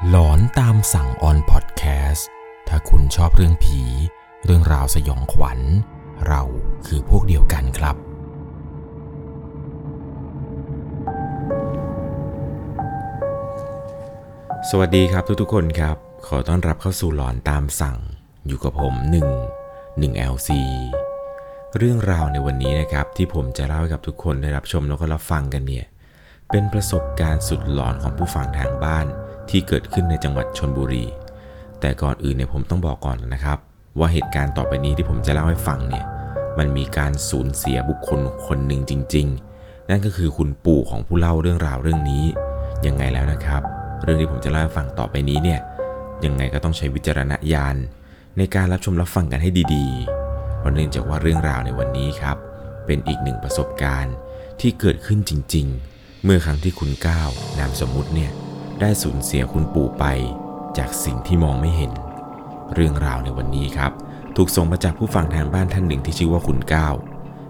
หลอนตามสั่งออนพอดแคสต์ถ้าคุณชอบเรื่องผี เรื่องราวสยองขวัญ เราคือพวกเดียวกันครับ สวัสดีครับทุกๆคนครับ ขอต้อนรับเข้าสู่หลอนตามสั่ง อยู่กับผม 1 1 LC เรื่องราวในวันนี้นะครับ ที่ผมจะเล่าให้กับทุกคนได้รับชมแล้วก็รับฟังกันเนี่ยเป็นประสบการณ์สุดหลอนของผู้ฟังทางบ้าน ที่เกิดขึ้นในจังหวัดชนบุรี แต่ก่อนอื่นเนี่ยผมต้องบอกก่อนนะครับ ว่าเหตุการณ์ต่อไปนี้ที่ผมจะเล่าให้ฟังเนี่ยมันมีการสูญเสียบุคคลคนหนึ่งจริง ๆ นั่นก็คือคุณปู่ของผู้เล่าเรื่องราวเรื่องนี้ยังไงแล้วนะครับ เรื่องที่ผมจะเล่าให้ฟังต่อไปนี้เนี่ยยังไงก็ต้องใช้วิจารณญาณในการรับชมรับฟังกันให้ดีๆ เพราะเนื่องจากว่าเรื่องราวในวันนี้ครับ เป็นอีกหนึ่งประสบการณ์ที่เกิดขึ้นจริง ๆ เมื่อครั้งที่คุณก้าวนามสมมุติเนี่ย ได้สูญเสียคุณปู่ไปจากสิ่งที่มองไม่เห็น เรื่องราวในวันนี้ครับ ถูกส่งมาจากผู้ฟังทางบ้านท่านหนึ่งที่ชื่อว่าคุณก้าว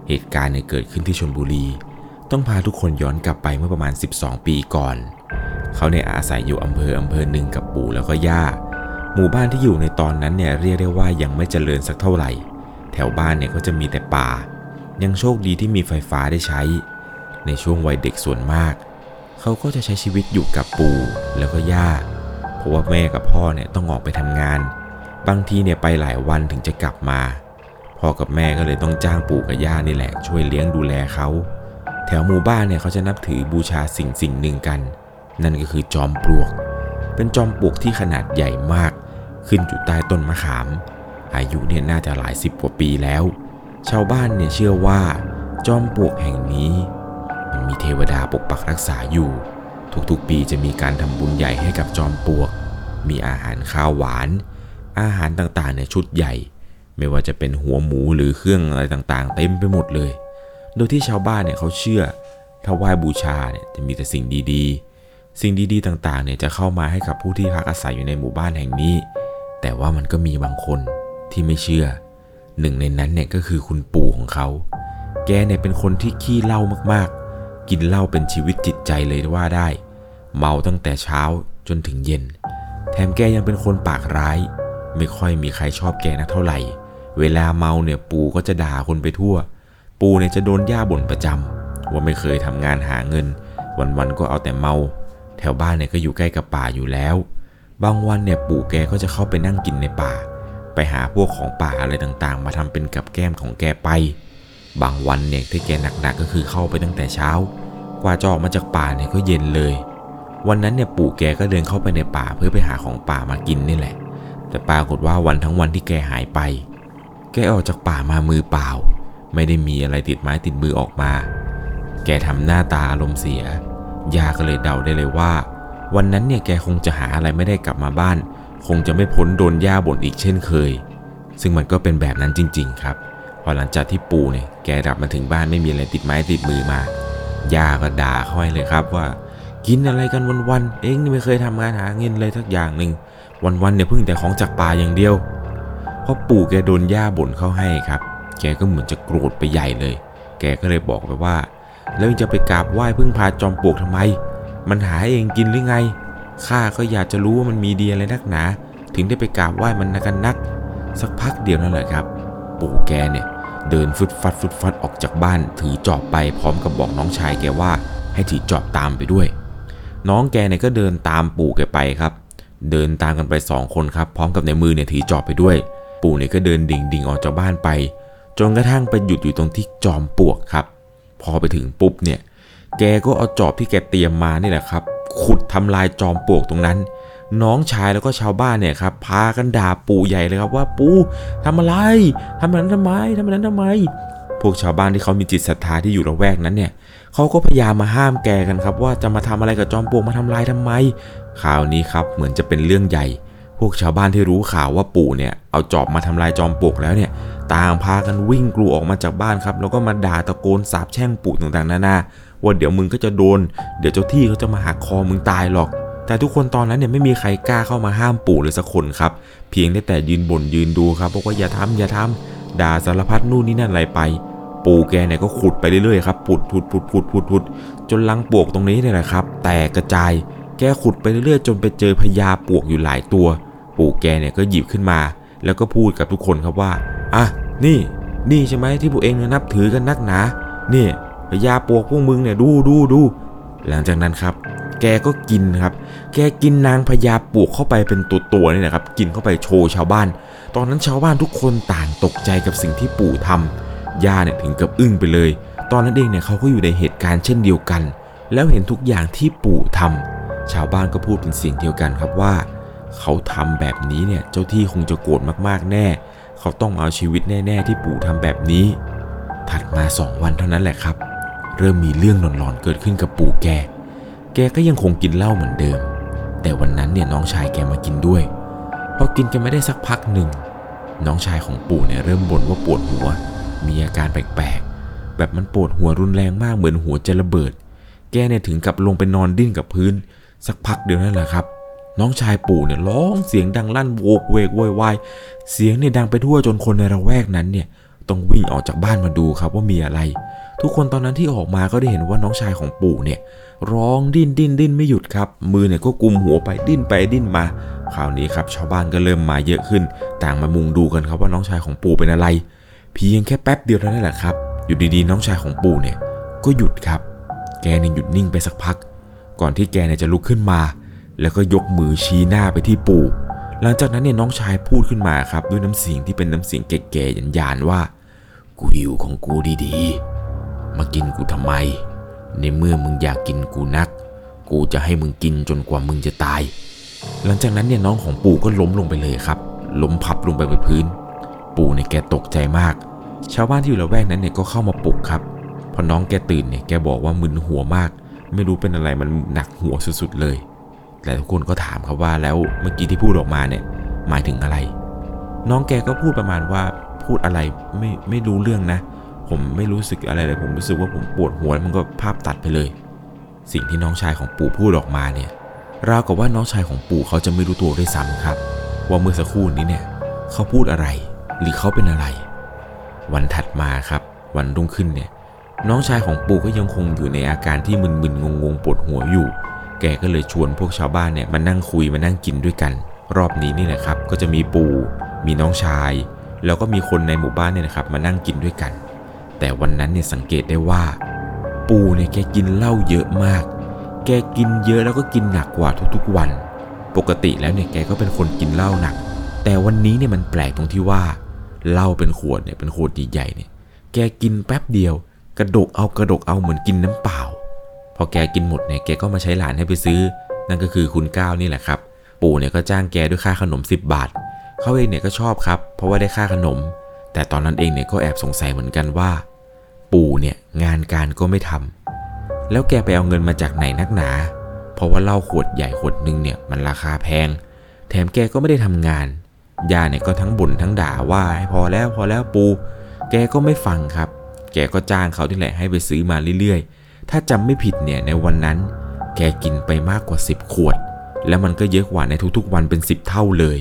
เหตุการณ์เนี่ยเกิดขึ้นที่ชลบุรี ต้องพาทุกคนย้อนกลับไปเมื่อประมาณ 12 ปีก่อน เขาเนี่ยอาศัยอยู่อำเภออำเภอหนึ่งกับปู่แล้วก็ย่า หมู่บ้านที่อยู่ในตอนนั้นเนี่ยเรียกได้ว่ายังไม่เจริญสักเท่าไหร่ แถวบ้านเนี่ยก็จะมีแต่ป่า ยังโชคดีที่มีไฟฟ้าได้ใช้ ในช่วงวัยเด็กส่วนมาก เขาก็จะใช้ชีวิตอยู่กับปู่แล้วก็ย่า เพราะว่าแม่กับพ่อเนี่ยต้องออกไปทำงาน บางทีเนี่ยไปหลายวันถึงจะกลับมา พ่อกับแม่ก็เลยต้องจ้างปู่กับย่านี่แหละ ช่วยเลี้ยงดูแลเขา แถวหมู่บ้านเนี่ยเขาจะนับถือบูชาสิ่งสิ่งหนึ่งกัน นั่นก็คือจอมปลวก เป็นจอมปลวกที่ขนาดใหญ่มาก ขึ้นอยู่ใต้ต้นมะขาม อายุเนี่ยน่าจะหลายสิบกว่าปีแล้ว ชาวบ้านเนี่ยเชื่อว่า จอมปลวกแห่งนี้ มันมีเทวดาปกปักรักษาอยู่ ทุกๆปีจะมีการทำบุญใหญ่ให้กับจอมปลวก มีอาหารข้าวหวาน อาหารต่างๆเนี่ยชุดใหญ่ ไม่ว่าจะเป็นหัวหมูหรือเครื่องอะไรต่างๆ เต็มไปหมดเลย โดยที่ชาวบ้านเนี่ยเขาเชื่อถ้าไหว้บูชาเนี่ยจะมีแต่สิ่งดีๆ สิ่งดีๆต่างๆเนี่ยจะเข้ามาให้กับผู้ที่พักอาศัยอยู่ในหมู่บ้านแห่งนี้ แต่ว่ามันก็มีบางคนที่ไม่เชื่อ หนึ่งในนั้นเนี่ยก็คือคุณปู่ของเขา แกเนี่ยเป็นคนที่ขี้เล้ามากๆ กินเหล้าเป็นชีวิตจิตใจเลยว่าได้ เมาตั้งแต่เช้าจนถึงเย็น แถมแกยังเป็นคนปากร้าย ไม่ค่อยมีใครชอบแกนักเท่าไหร่ เวลาเมาเนี่ยปู่ก็จะด่าคนไปทั่ว ปู่เนี่ยจะโดนย่าบ่นประจำว่าไม่เคยทำงานหาเงิน วันๆก็เอาแต่เมา แถวบ้านเนี่ยก็อยู่ใกล้กับป่าอยู่แล้ว บางวันเนี่ยปู่แกก็จะเข้าไปนั่งกินในป่า ไปหาพวกของป่าอะไรต่างๆ มาทำเป็นกับแก้มของแกไปบางวันเนี่ยที่แกหนักๆก็คือเข้าไปตั้งแต่เช้า กว่าจะออกมาจากป่าเนี่ยก็เย็นเลย วันนั้นเนี่ยปู่แกก็เดินเข้าไปในป่าเพื่อไปหาของป่ามากินนี่แหละ แต่ปรากฏว่าวันทั้งวันที่แกหายไป แกออกจากป่ามามือเปล่า ไม่ได้มีอะไรติดไม้ติดมือออกมา แกทำหน้าตาอารมณ์เสีย ยาก็เลยเดาได้เลยว่า วันนั้นเนี่ยแกคงจะหาอะไรไม่ได้กลับมาบ้าน คงจะไม่พ้นโดนย่าบ่นอีกเช่นเคย ซึ่งมันก็เป็นแบบนั้นจริง ๆ ครับพอหลังจากที่ปู่เนี่ยแกกลับมาถึงบ้านไม่มีอะไรติดไม้ติดมือมา ย่าก็ด่าเขาให้เลยครับว่า กินอะไรกันวันๆเองนี่ไม่เคยทำงานหาเงินเลยทักอย่างหนึ่งวันๆเนี่ยเพิ่งแต่ของจากป่าอย่างเดียวพอปู่แกโดนย่าบ่นเข้าให้ครับ แกก็เหมือนจะโกรธไปใหญ่เลย แกก็เลยบอกไปว่า แล้วจะไปกราบไหว้พึ่งพาจอมปลวกทำไม มันหาให้เองกินหรือไงข้าก็อยากจะรู้ว่ามันมีดีอะไรนักหนา ถึงได้ไปกราบไหว้มันนักกันนัก สักพักเดียวนั่นแหละครับ ปู่แกเนี่ย เดินฟึดฟัดฟึดฟัดออกจากบ้าน ถือจอบไปพร้อมกับบอกน้องชายแกว่า ให้ถือจอบตามไปด้วย น้องแกเนี่ยก็เดินตามปู่แกไปครับ เดินตามกันไปสองคนครับ พร้อมกับในมือเนี่ยถือจอบไปด้วย ปู่เนี่ยก็เดินดิ่งดิ่งออกจากบ้านไป จนกระทั่งไปหยุดอยู่ตรงที่จอมปลวกครับ พอไปถึงปุ๊บเนี่ย แกก็เอาจอบที่แกเตรียมมานี่แหละครับ ขุดทำลายจอมปลวกตรงนั้น น้องชายแล้วก็ชาวบ้านเนี่ยครับพากันด่าปู่ใหญ่เลยครับว่าปู่ทำอะไรทำแบบนั้นทำไมทำแบบนั้นทำไม พวกชาวบ้านที่เขามีจิตศรัทธาที่อยู่ละแวกนั้นเนี่ยเขาก็พยายามมาห้ามแกกันครับ ว่าจะมาทำอะไรกับจอมปลวกมาทำลายทำไมข่าวนี้ครับเหมือนจะเป็นเรื่องใหญ่ พวกชาวบ้านที่รู้ข่าวว่าปู่เนี่ยเอาจอบมาทำลายจอมปลวกแล้วเนี่ย ต่างพากันวิ่งกลูออกมาจากบ้านครับแล้วก็มาด่าตะโกนสาบแช่งปู่ต่างๆนานาว่าเดี๋ยวมึงก็จะโดน เดี๋ยวเจ้าที่เขาจะมาหักคอมึงตายหรอก แต่ทุกคนตอนนั้นเนี่ยไม่มีใครกล้าเข้ามาห้ามปู่เลยสักคนครับ เพียงได้แต่ยืนบ่นยืนดูครับบอกว่าอย่าทำอย่าทำด่าสารพัดนู่นนี่นั่นอะไรไป ปู่แกเนี่ยก็ขุดไปเรื่อยๆครับปุดพุดพุดพุดพุดพุดจนลังปลวกตรงนี้เนี่ยแหละครับ แตกกระจาย แกขุดไปเรื่อยๆ จนไปเจอพญาปวกอยู่หลายตัว ปู่แกเนี่ยก็หยิบขึ้นมา แล้วก็พูดกับทุกคนครับว่าอะนี่ นี่ใช่ไหมที่พวกเองนับถือกันนักหนา นี่พญาปวกพวกมึงเนี่ยดูดูดูหลังจากนั้นครับ แกก็กินครับ แกกินนางพญาปวกเข้าไปเป็นตัวตัวนี่นะครับ กินเข้าไปโชว์ชาวบ้าน ตอนนั้นชาวบ้านทุกคนต่างตกใจกับสิ่งที่ปู่ทำย่าเนี่ยถึงกับอึ้งไปเลย ตอนนั้นเองเนี่ยเขาก็อยู่ในเหตุการณ์เช่นเดียวกัน แล้วเห็นทุกอย่างที่ปู่ทำชาวบ้านก็พูดเป็นเสียงเดียวกันครับว่า เขาทำแบบนี้เนี่ยเจ้าที่คงจะโกรธมากๆแน่ เขาต้องเอาชีวิตแน่ๆ ที่ปู่ทำแบบนี้ ถัดมาสองวันเท่านั้นแหละครับ เริ่มมีเรื่องหลอนๆเกิดขึ้นกับปู่แก แกก็ยังคงกินเหล้าเหมือนเดิม แต่วันนั้นเนี่ยน้องชายแกมากินด้วย พอกินกันไม่ได้สักพักหนึ่ง น้องชายของปู่เนี่ยเริ่มบ่นว่าปวดหัว มีอาการแปลกๆ แบบมันปวดหัวรุนแรงมากเหมือนหัวจะระเบิด แกเนี่ยถึงกับลงไปนอนดิ้นกับพื้น สักพักเดียวนั่นแหละครับ น้องชายปู่เนี่ยร้องเสียงดังลั่นโวกเวกโวยวาย เสียงเนี่ยดังไปทั่วจนคนในระแวกนั้นเนี่ยต้องวิ่งออกจากบ้านมาดูครับว่ามีอะไร ทุกคนตอนนั้นที่ออกมาก็ได้เห็นว่าน้องชายของปู่เนี่ย ร้องดิ้นดิ้นดิ้นไม่หยุดครับ มือเนี่ยก็กุมหัวไปดิ้นไปดิ้นมาคราวนี้ครับชาวบ้านก็เริ่มมาเยอะขึ้น ต่างมามุงดูกันครับว่าน้องชายของปู่เป็นอะไร เพียงแค่แป๊บเดียวเท่านั้นแหละครับ อยู่ดีๆ น้องชายของปู่เนี่ย ก็หยุดครับ แกเนี่ยหยุดนิ่งไปสักพัก ก่อนที่แกเนี่ยจะลุกขึ้นมา แล้วก็ยกมือชี้หน้าไปที่ปู่ หลังจากนั้นเนี่ยน้องชายพูดขึ้นมาครับ ด้วยน้ำเสียงที่เป็นน้ำเสียงแก่ๆหยานๆว่า กูอยู่ของกูดีๆ มากินกูทำไม ในเมื่อมึงอยากกินกูนัก กูจะให้มึงกินจนกว่ามึงจะตาย หลังจากนั้นเนี่ยน้องของปู่ก็ล้มลงไปเลยครับ ล้มพับลงไปบนพื้น ปู่เนี่ยแกตกใจมาก ชาวบ้านที่อยู่ละแวกนั้นเนี่ยก็เข้ามาปลุกครับ พอน้องแกตื่นเนี่ยแกบอกว่ามึนหัวมาก ไม่รู้เป็นอะไรมันหนักหัวสุดๆเลย แต่ทุกคนก็ถามครับว่าแล้วเมื่อกี้ที่พูดออกมาเนี่ยหมายถึงอะไร น้องแกก็พูดประมาณว่าพูดอะไรไม่ไม่รู้เรื่องนะ ผมไม่รู้สึกอะไรเลยผมรู้สึกว่าผมปวดหัวแล้วมันก็ภาพตัดไปเลย สิ่งที่น้องชายของปู่พูดออกมาเนี่ยราวกับว่าน้องชายของปู่เขาจะไม่รู้ตัวด้วยซ้ำครับ ว่าเมื่อสักครู่นี้เนี่ยเขาพูดอะไรหรือเขาเป็นอะไร วันถัดมาครับ วันรุ่งขึ้นเนี่ย น้องชายของปู่ก็ยังคงอยู่ในอาการที่มึนๆงงๆปวดหัวอยู่ แกก็เลยชวนพวกชาวบ้านเนี่ยมานั่งคุยมานั่งกินด้วยกัน รอบนี้นี่แหละครับ ก็จะมีปู่มีน้องชาย แล้วก็มีคนในหมู่บ้านเนี่ยนะครับ มานั่งกินด้วยกัน แต่วันนั้นเนี่ยสังเกตได้ว่า ปู่เนี่ยแกกินเหล้าเยอะมาก แกกินเยอะแล้วก็กินหนักกว่าทุกๆวัน ปกติแล้วเนี่ยแกก็เป็นคนกินเหล้าหนัก แต่วันนี้เนี่ยมันแปลกตรงที่ว่าเหล้าเป็นขวดเนี่ยเป็นขวดใหญ่ๆเนี่ย แกกินแป๊บเดียว กระดกเอากระดกเอาเหมือนกินน้ำเปล่า พอแกกินหมดเนี่ยแกก็มาใช้หลานให้ไปซื้อ นั่นก็คือคุณก้าวนี่แหละครับ ปู่เนี่ยก็จ้างแกด้วยค่าขนม 10 บาทเขาเองเนี่ยก็ชอบครับ เพราะว่าได้ค่าขนม แต่ตอนนั้นเองเนี่ยก็แอบสงสัยเหมือนกันว่า ปู่เนี่ยงานการก็ไม่ทำแล้วแกไปเอาเงินมาจากไหนนักหนา เพราะว่าเหล้าขวดใหญ่ขวดหนึ่งเนี่ยมันราคาแพง แถมแกก็ไม่ได้ทำงานย่าเนี่ยก็ทั้งบ่นทั้งด่าว่าพอแล้วพอแล้วปู แกก็ไม่ฟังครับ แกก็จ้างเขาที่แหละให้ไปซื้อมาเรื่อยๆ ถ้าจำไม่ผิดเนี่ยในวันนั้น แกกินไปมากกว่า 10 ขวด แล้วมันก็เยอะกว่าในทุกๆ วันเป็น 10 เท่าเลย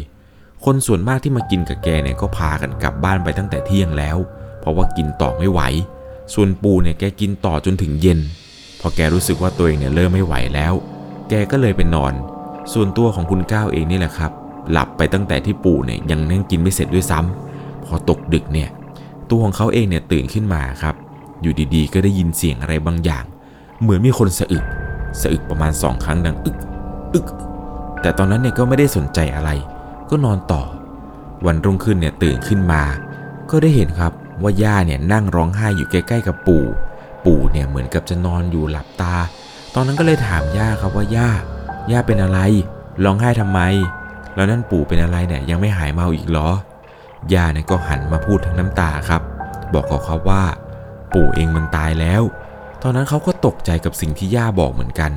คนส่วนมากที่มากินกับแกเนี่ยก็พากันกลับบ้านไปตั้งแต่เที่ยงแล้ว เพราะว่ากินต่อไม่ไหว ส่วนปูเนี่ยแกกินต่อจนถึงเย็น พอแกรู้สึกว่าตัวเองเนี่ยเริ่มไม่ไหวแล้ว แกก็เลยไปนอน ส่วนตัวของคุณก้าวเองนี่แหละครับ หลับไปตั้งแต่ที่ปู่เนี่ยยังนั่งกินไม่เสร็จด้วยซ้ำพอตกดึกเนี่ย ตัวของเขาเองเนี่ยตื่นขึ้นมาครับ อยู่ดีๆ ก็ได้ยินเสียงอะไรบางอย่าง เหมือนมีคนสะอึก สะอึกประมาณสองครั้งดังอึกอึก แต่ตอนนั้นเนี่ยก็ไม่ได้สนใจอะไร ก็นอนต่อ วันรุ่งขึ้นเนี่ยตื่นขึ้นมา ก็ได้เห็นครับ ว่าย่าเนี่ยนั่งร้องไห้อยู่ใกล้ๆกับปู่ ปู่เนี่ยเหมือนกับจะนอนอยู่หลับตา ตอนนั้นก็เลยถามย่าครับว่าย่า ย่าเป็นอะไร ร้องไห้ทำไม แล้วนั่นปู่เป็นอะไรเนี่ยยังไม่หายเมาอีกเหรอ ย่าเนี่ยก็หันมาพูดทั้งน้ำตาครับ บอกกับเขาว่า ปู่เองมันตายแล้ว ตอนนั้นเขาก็ตกใจกับสิ่งที่ย่าบอกเหมือนกัน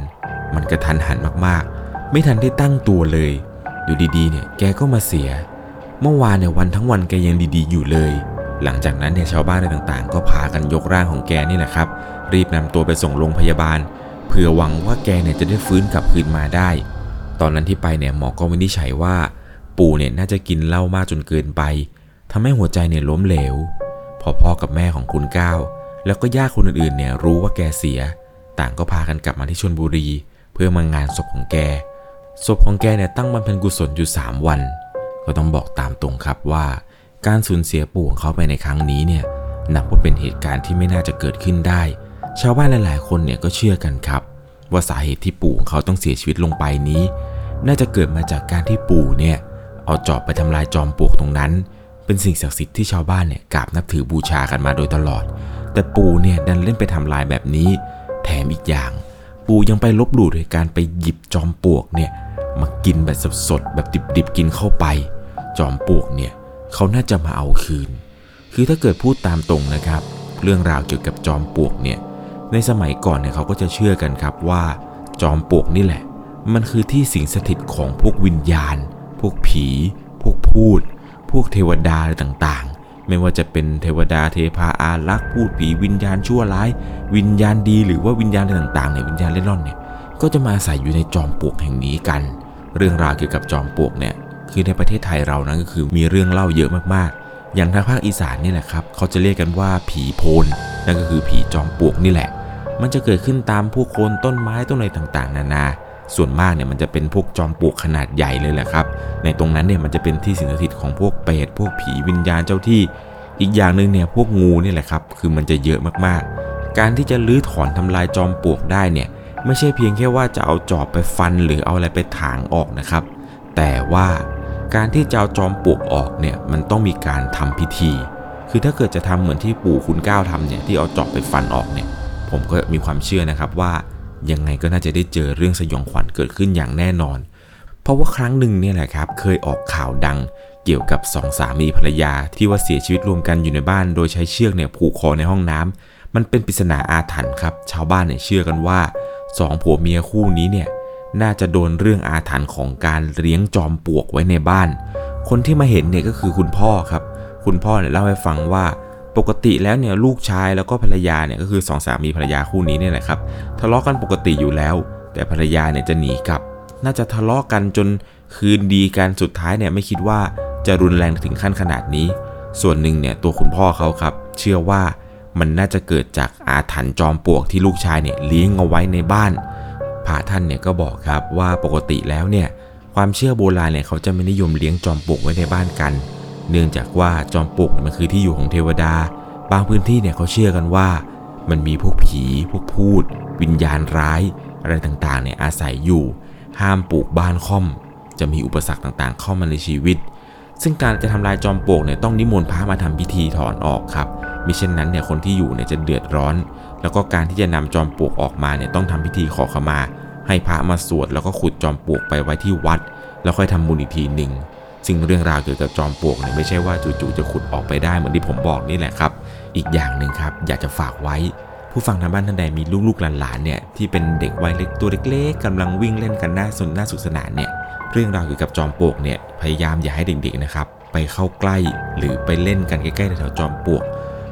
มันกระทันหันมากๆ ไม่ทันได้ตั้งตัวเลย อยู่ดีๆ เนี่ยแกก็มาเสีย เมื่อวานเนี่ยวันทั้งวันแกยังดีๆ อยู่เลย หลังจากนั้นเนี่ยชาวบ้านในต่างๆ ก็พากันยกร่างของแกนี่แหละครับ รีบนำตัวไปส่งโรงพยาบาล เพื่อหวังว่าแกเนี่ยจะได้ฟื้นกลับคืนมาได้ ตอนนั้นที่ไปเนี่ยหมอก็วินิจฉัยว่า ปู่เนี่ยน่าจะกินเหล้ามากจนเกินไปทำให้หัวใจเนี่ยล้มเหลว พอพ่อกับแม่ของคุณก้าวแล้วก็ญาติคนอื่นๆเนี่ยรู้ว่าแกเสีย ต่างก็พากันกลับมาที่ชลบุรี เพื่อมางานศพของแกศพของแกเนี่ยตั้งบำเพ็ญกุศลอยู่ 3 วัน ก็ต้องบอกตามตรงครับว่า การสูญเสียปู่ของเขาไปในครั้งนี้เนี่ยนับว่าเป็นเหตุการณ์ที่ไม่น่าจะเกิดขึ้นได้ ชาวบ้านหลาย ๆ คนเนี่ยก็เชื่อกันครับ ว่าสาเหตุที่ปู่ของเขาต้องเสียชีวิตลงไปนี้ น่าจะเกิดมาจากการที่ปู่เนี่ยเอาจอบไปทำลายจอมปลวกตรงนั้น เป็นสิ่งศักดิ์สิทธิ์ที่ชาวบ้านเนี่ยกราบนับถือบูชากันมาโดยตลอด แต่ปู่เนี่ยดันเล่นไปทำลายแบบนี้ แถมอีกอย่าง ปู่ยังไปลบหลู่โดยการไปหยิบจอมปลวกเนี่ยมากินแบบสดๆแบบดิบๆกินเข้าไป จอมปลวกเนี่ย เขาน่าจะมาเอาคืน คือถ้าเกิดพูดตามตรงนะครับ เรื่องราวเกี่ยวกับจอมปลวกเนี่ย ในสมัยก่อนเนี่ยเขาก็จะเชื่อกันครับว่า จอมปลวกนี่แหละ มันคือที่สิงสถิตของพวกวิญญาณ พวกผี พวกพูด พวกเทวดาอะไรต่างๆ ไม่ว่าจะเป็นเทวดาเทพาอารักษ์พูดผีวิญญาณชั่วร้าย วิญญาณดีหรือว่าวิญญาณอะไรต่างๆเนี่ยวิญญาณเล่ร่อนเนี่ยก็จะมาอาศัยอยู่ในจอมปลวกแห่งนี้กัน เรื่องราวเกี่ยวกับจอมปลวกเนี่ย คือในประเทศไทยเรานั้นก็คือมีเรื่องเล่าเยอะมากๆ อย่างทางภาคอีสานนี่แหละครับ เขาจะเรียกกันว่าผีโพนนั่นก็คือผีจอมปลวกนี่แหละ มันจะเกิดขึ้นตามพวกโคนต้นไม้ต้นอะไรต่างๆ นานา ส่วนมากเนี่ยมันจะเป็นพวกจอมปลวกขนาดใหญ่เลยแหละครับ ในตรงนั้นเนี่ยมันจะเป็นที่สิงสถิตของพวกเปรตพวกผีวิญญาณเจ้าที่ อีกอย่างหนึ่งเนี่ยพวกงูนี่แหละครับ คือมันจะเยอะมากๆ การที่จะลื้อถอนทำลายจอมปลวกได้เนี่ยไม่ใช่เพียงแค่ว่าจะเอาจอบไปฟันหรือเอาอะไรไปถางออกนะครับ แต่ว่า การที่จะเอาจอมปลวกออกเนี่ยมันต้องมีการทำพิธี คือถ้าเกิดจะทำเหมือนที่ปู่คุณก้าวทำเนี่ยที่เอาจอบไปฟันออกเนี่ยผมก็มีความเชื่อนะครับว่ายังไงก็น่าจะได้เจอเรื่องสยองขวัญเกิดขึ้นอย่างแน่นอน เพราะว่าครั้งหนึ่งเนี่ยแหละครับเคยออกข่าวดังเกี่ยวกับสองสามีภรรยาที่ว่าเสียชีวิตรวมกันอยู่ในบ้าน โดยใช้เชือกเนี่ยผูกคอในห้องน้ำมันเป็นปริศนาอาถรรพ์ครับ ชาวบ้านเนี่ยเชื่อกันว่าสองผัวเมียคู่นี้เนี่ย น่าจะโดนเรื่องอาถรรพ์ของการเลี้ยงจอมปลวกไว้ในบ้าน คนที่มาเห็นเนี่ยก็คือคุณพ่อครับ คุณพ่อเนี่ยเล่าให้ฟังว่าปกติแล้วเนี่ยลูกชายแล้วก็ภรรยาเนี่ยก็คือสองสามีภรรยาคู่นี้เนี่ยแหละครับทะเลาะกันปกติอยู่แล้ว แต่ภรรยาเนี่ยจะหนีกลับ น่าจะทะเลาะกันจนคืนดีกันสุดท้ายเนี่ยไม่คิดว่าจะรุนแรงถึงขั้นขนาดนี้ ส่วนหนึ่งเนี่ยตัวคุณพ่อเขาครับ เชื่อว่ามันน่าจะเกิดจากอาถรรพ์จอมปลวกที่ลูกชายเนี่ยเลี้ยงเอาไว้ในบ้าน พระท่านเนี่ยก็บอกครับว่าปกติแล้วเนี่ยความเชื่อโบราณเนี่ยเขาจะไม่นิยมเลี้ยงจอมปลวกไว้ในบ้านกัน เนื่องจากว่าจอมปลวกมันคือที่อยู่ของเทวดา บางพื้นที่เนี่ยเขาเชื่อกันว่า มันมีพวกผี พวกพูด วิญญาณร้าย อะไรต่างๆเนี่ยอาศัยอยู่ ห้ามปลูกบ้านค่อม จะมีอุปสรรคต่างๆ เข้ามาในชีวิต ซึ่งการจะทำลายจอมปลวกเนี่ยต้องนิมนต์พระมาทำพิธีถอนออกครับมิเช่นนั้นเนี่ยคนที่อยู่เนี่ยจะเดือดร้อน แล้วก็การที่จะนำจอมปลวกออกมาเนี่ยต้องทำพิธีขอขมา ให้พระมาสวดแล้วก็ขุดจอมปลวกไปไว้ที่วัด แล้วค่อยทำบุญอีกทีหนึ่งซึ่งเรื่องราวเกี่ยวกับจอมปลวกเนี่ยไม่ใช่ว่าจู่ๆจะขุดออกไปได้เหมือนที่ผมบอกนี่แหละครับ อีกอย่างหนึ่งครับอยากจะฝากไว้ ผู้ฟังทางบ้านท่านใดมีลูกๆหลานๆเนี่ยที่เป็นเด็กวัยเล็กตัวเล็กๆกำลังวิ่งเล่นกันหน่าสนน่าสุขสนานเนี่ยเรื่องราวเกี่ยวกับจอมปลวกเนี่ยพยายามอย่าให้เด็กๆนะครับไปเข้าใกล้หรือไปเล่นกันใกล้ๆแถวจอมปลวก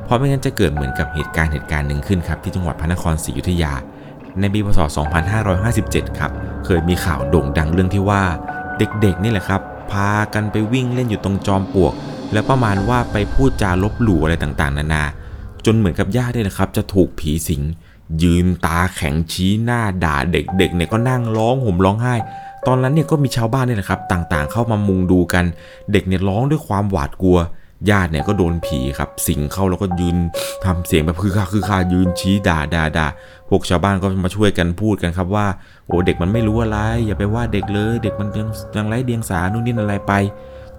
เพราะไม่งั้นจะเกิดเหมือนกับเหตุการณ์เหตุการณ์หนึ่งขึ้นครับที่จังหวัดพระนครศรีอยุธยา ในปีพศ 2557 ครับ เคยมีข่าวโด่งดังเรื่องที่ว่า เด็กๆนี่แหละครับ พากันไปวิ่งเล่นอยู่ตรงจอมปลวก แล้วประมาณว่าไปพูดจาลบหลู่อะไรต่างๆ นานา จนเหมือนกับญาติเนี่ยนะครับ จะถูกผีสิง ยืนตาแข็งชี้หน้าด่าเด็กๆเนี่ยก็นั่งร้องห่มร้องไห้ตอนนั้นเนี่ยก็มีชาวบ้านเนี่ยนะครับต่างๆ เข้ามามุงดูกัน เด็กเนี่ยร้องด้วยความหวาดกลัว ญาติเนี่ยก็โดนผีครับ สิงเข้าแล้วก็ยืนทำเสียงแบบคือคาคือคายืนชี้ด่าด่าด่าพวกชาวบ้านก็มาช่วยกันพูดกันครับว่า โอ้เด็กมันไม่รู้อะไร อย่าไปว่าเด็กเลย เด็กมันยังยังไร้เดียงสานู่นนี่อะไรไป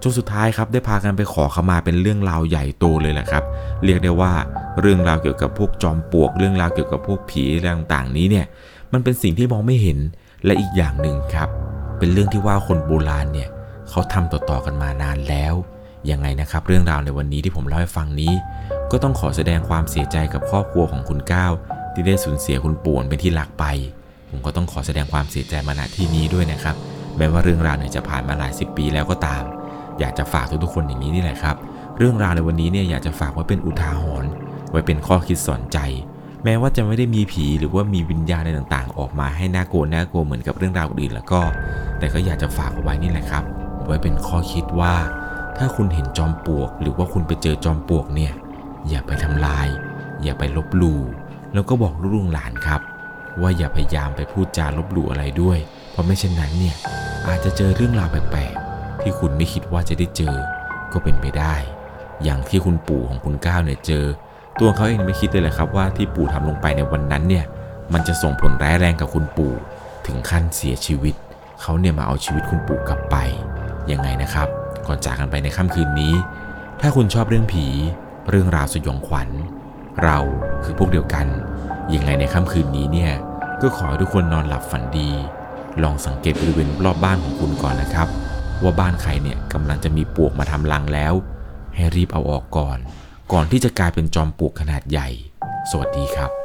จนสุดท้ายครับได้พากันไปขอขมาเป็นเรื่องราวใหญ่โตเลยแหละครับ เรียกได้ว่าเรื่องราวเกี่ยวกับพวกจอมปลวก เรื่องราวเกี่ยวกับพวกผีรต่างๆ นี้เนี่ยมันเป็นสิ่งที่มองไม่เห็นและอีกอย่างหนึ่งครับ เป็นเรื่องที่ว่าคนโบราณเนี่ยเขาทำต่อๆกันมานานแล้ว ยังไงนะครับ เรื่องราวในวันนี้ที่ผมเล่าให้ฟังนี้ ก็ต้องขอแสดงความเสียใจกับครอบครัวของคุณก้าวที่ได้สูญเสียคุณป่วนเป็นที่รักไป ผมก็ต้องขอแสดงความเสียใจมาณที่นี้ด้วยนะครับ แม้ว่าเรื่องราวเนี่ยจะผ่านมาหลายสิบปีแล้วก็ตาม อยากจะฝากทุกๆคนอย่างนี้นี่แหละครับ เรื่องราวในวันนี้เนี่ยอยากจะฝากไว้เป็นอุทาหรณ์ไว้เป็นข้อคิดสอนใจ แม้ว่าจะไม่ได้มีผีหรือว่ามีวิญญาณอะไรต่างๆ ออกมาให้น่ากลัวน่ากลัวเหมือนกับเรื่องราวอื่นแล้วก็ แต่ก็อยากจะฝากเอาไว้นี่แหละครับ ไว้เป็นข้อคิดว่า ถ้าคุณเห็นจอมปลวก หรือว่าคุณไปเจอจอมปลวกเนี่ย อย่าไปทำลาย อย่าไปลบหลู่แล้วก็บอกลูกหลานครับ ว่าอย่าพยายามไปพูดจาลบหลู่อะไรด้วย เพราะไม่เช่นนั้นเนี่ยอาจจะเจอเรื่องราวแปลกๆที่คุณไม่คิดว่าจะได้เจอ ก็เป็นไปได้ อย่างที่คุณปู่ของคุณก้าวเนี่ยเจอ ตัวเขาเองไม่คิดเลยแหละครับว่าที่ปู่ทำลงไปในวันนั้นเนี่ยมันจะส่งผลร้ายแรงกับคุณปู่ ถึงขั้นเสียชีวิต เขาเนี่ยมาเอาชีวิตคุณปู่กลับไปยังไงนะครับ ก่อนจากกันไปในค่ำคืนนี้ ถ้าคุณชอบเรื่องผี เรื่องราวสยองขวัญ เราคือพวกเดียวกันยังไงในค่ำคืนนี้เนี่ย ก็ขอให้ทุกคนนอนหลับฝันดี ลองสังเกตบริเวณรอบบ้านของคุณก่อนนะครับ ว่าบ้านใครเนี่ยกำลังจะมีปวกมาทำรังแล้ว ให้รีบเอาออกก่อน ก่อนที่จะกลายเป็นจอมปวกขนาดใหญ่ สวัสดีครับ